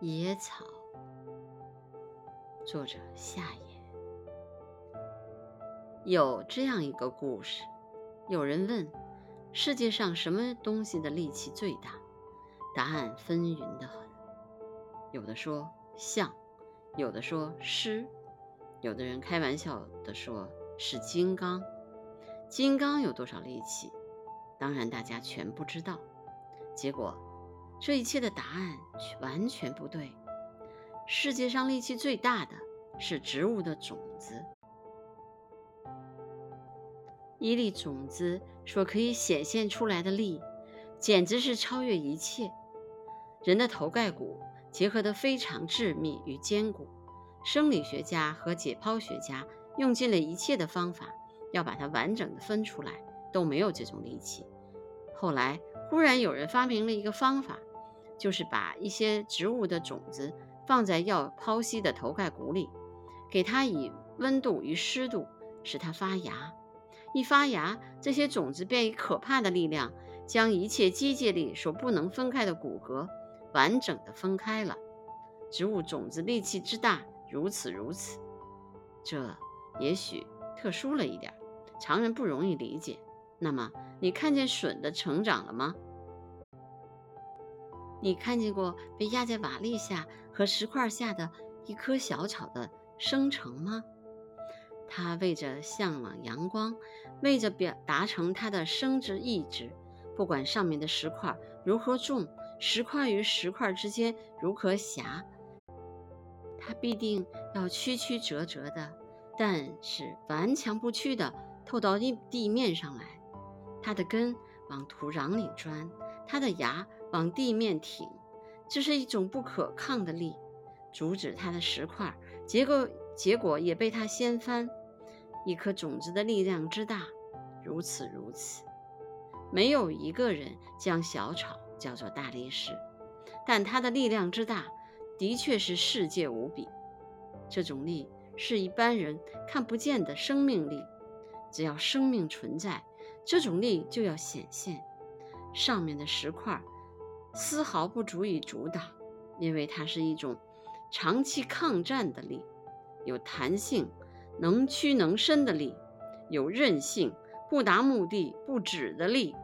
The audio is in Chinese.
野草。作者夏野。有这样一个故事：有人问，世界上什么东西的力气最大？答案纷纭的很。有的说象，有的说狮，有的人开玩笑的说是金刚。金刚有多少力气？当然，大家全不知道。结果，这一切的答案却完全不对。世界上力气最大的是植物的种子。一粒种子所可以显现出来的力，简直是超越一切。人的头盖骨结合得非常致密与坚固，生理学家和解剖学家用尽了一切的方法，要把它完整的分出来，都没有这种力气。后来，忽然有人发明了一个方法，就是把一些植物的种子放在要剖析的头盖骨里，给它以温度与湿度，使它发芽。一发芽，这些种子便以可怕的力量，将一切机械力所不能分开的骨骼完整的分开了。植物种子力气之大，如此如此。这也许特殊了一点，常人不容易理解。那么，你看见笋的成长了吗？你看见过被压在瓦砾下和石块下的一棵小草的生成吗？它为着向往阳光，为着表达成它的生殖意志，不管上面的石块如何重，石块与石块之间如何狭，它必定要曲曲折折的，但是顽强不屈的透到地地面上来。它的根往土壤里钻，它的牙往地面挺，这是一种不可抗的力，阻止它的石块，结果结果也被它掀翻。一颗种子的力量之大，如此如此，没有一个人将小草叫做大力士，但它的力量之大，的确是世界无比。这种力是一般人看不见的生命力，只要生命存在。这种力就要显现，上面的石块丝毫不足以阻挡，因为它是一种长期抗战的力，有弹性、能屈能伸的力，有韧性、不达目的不止的力。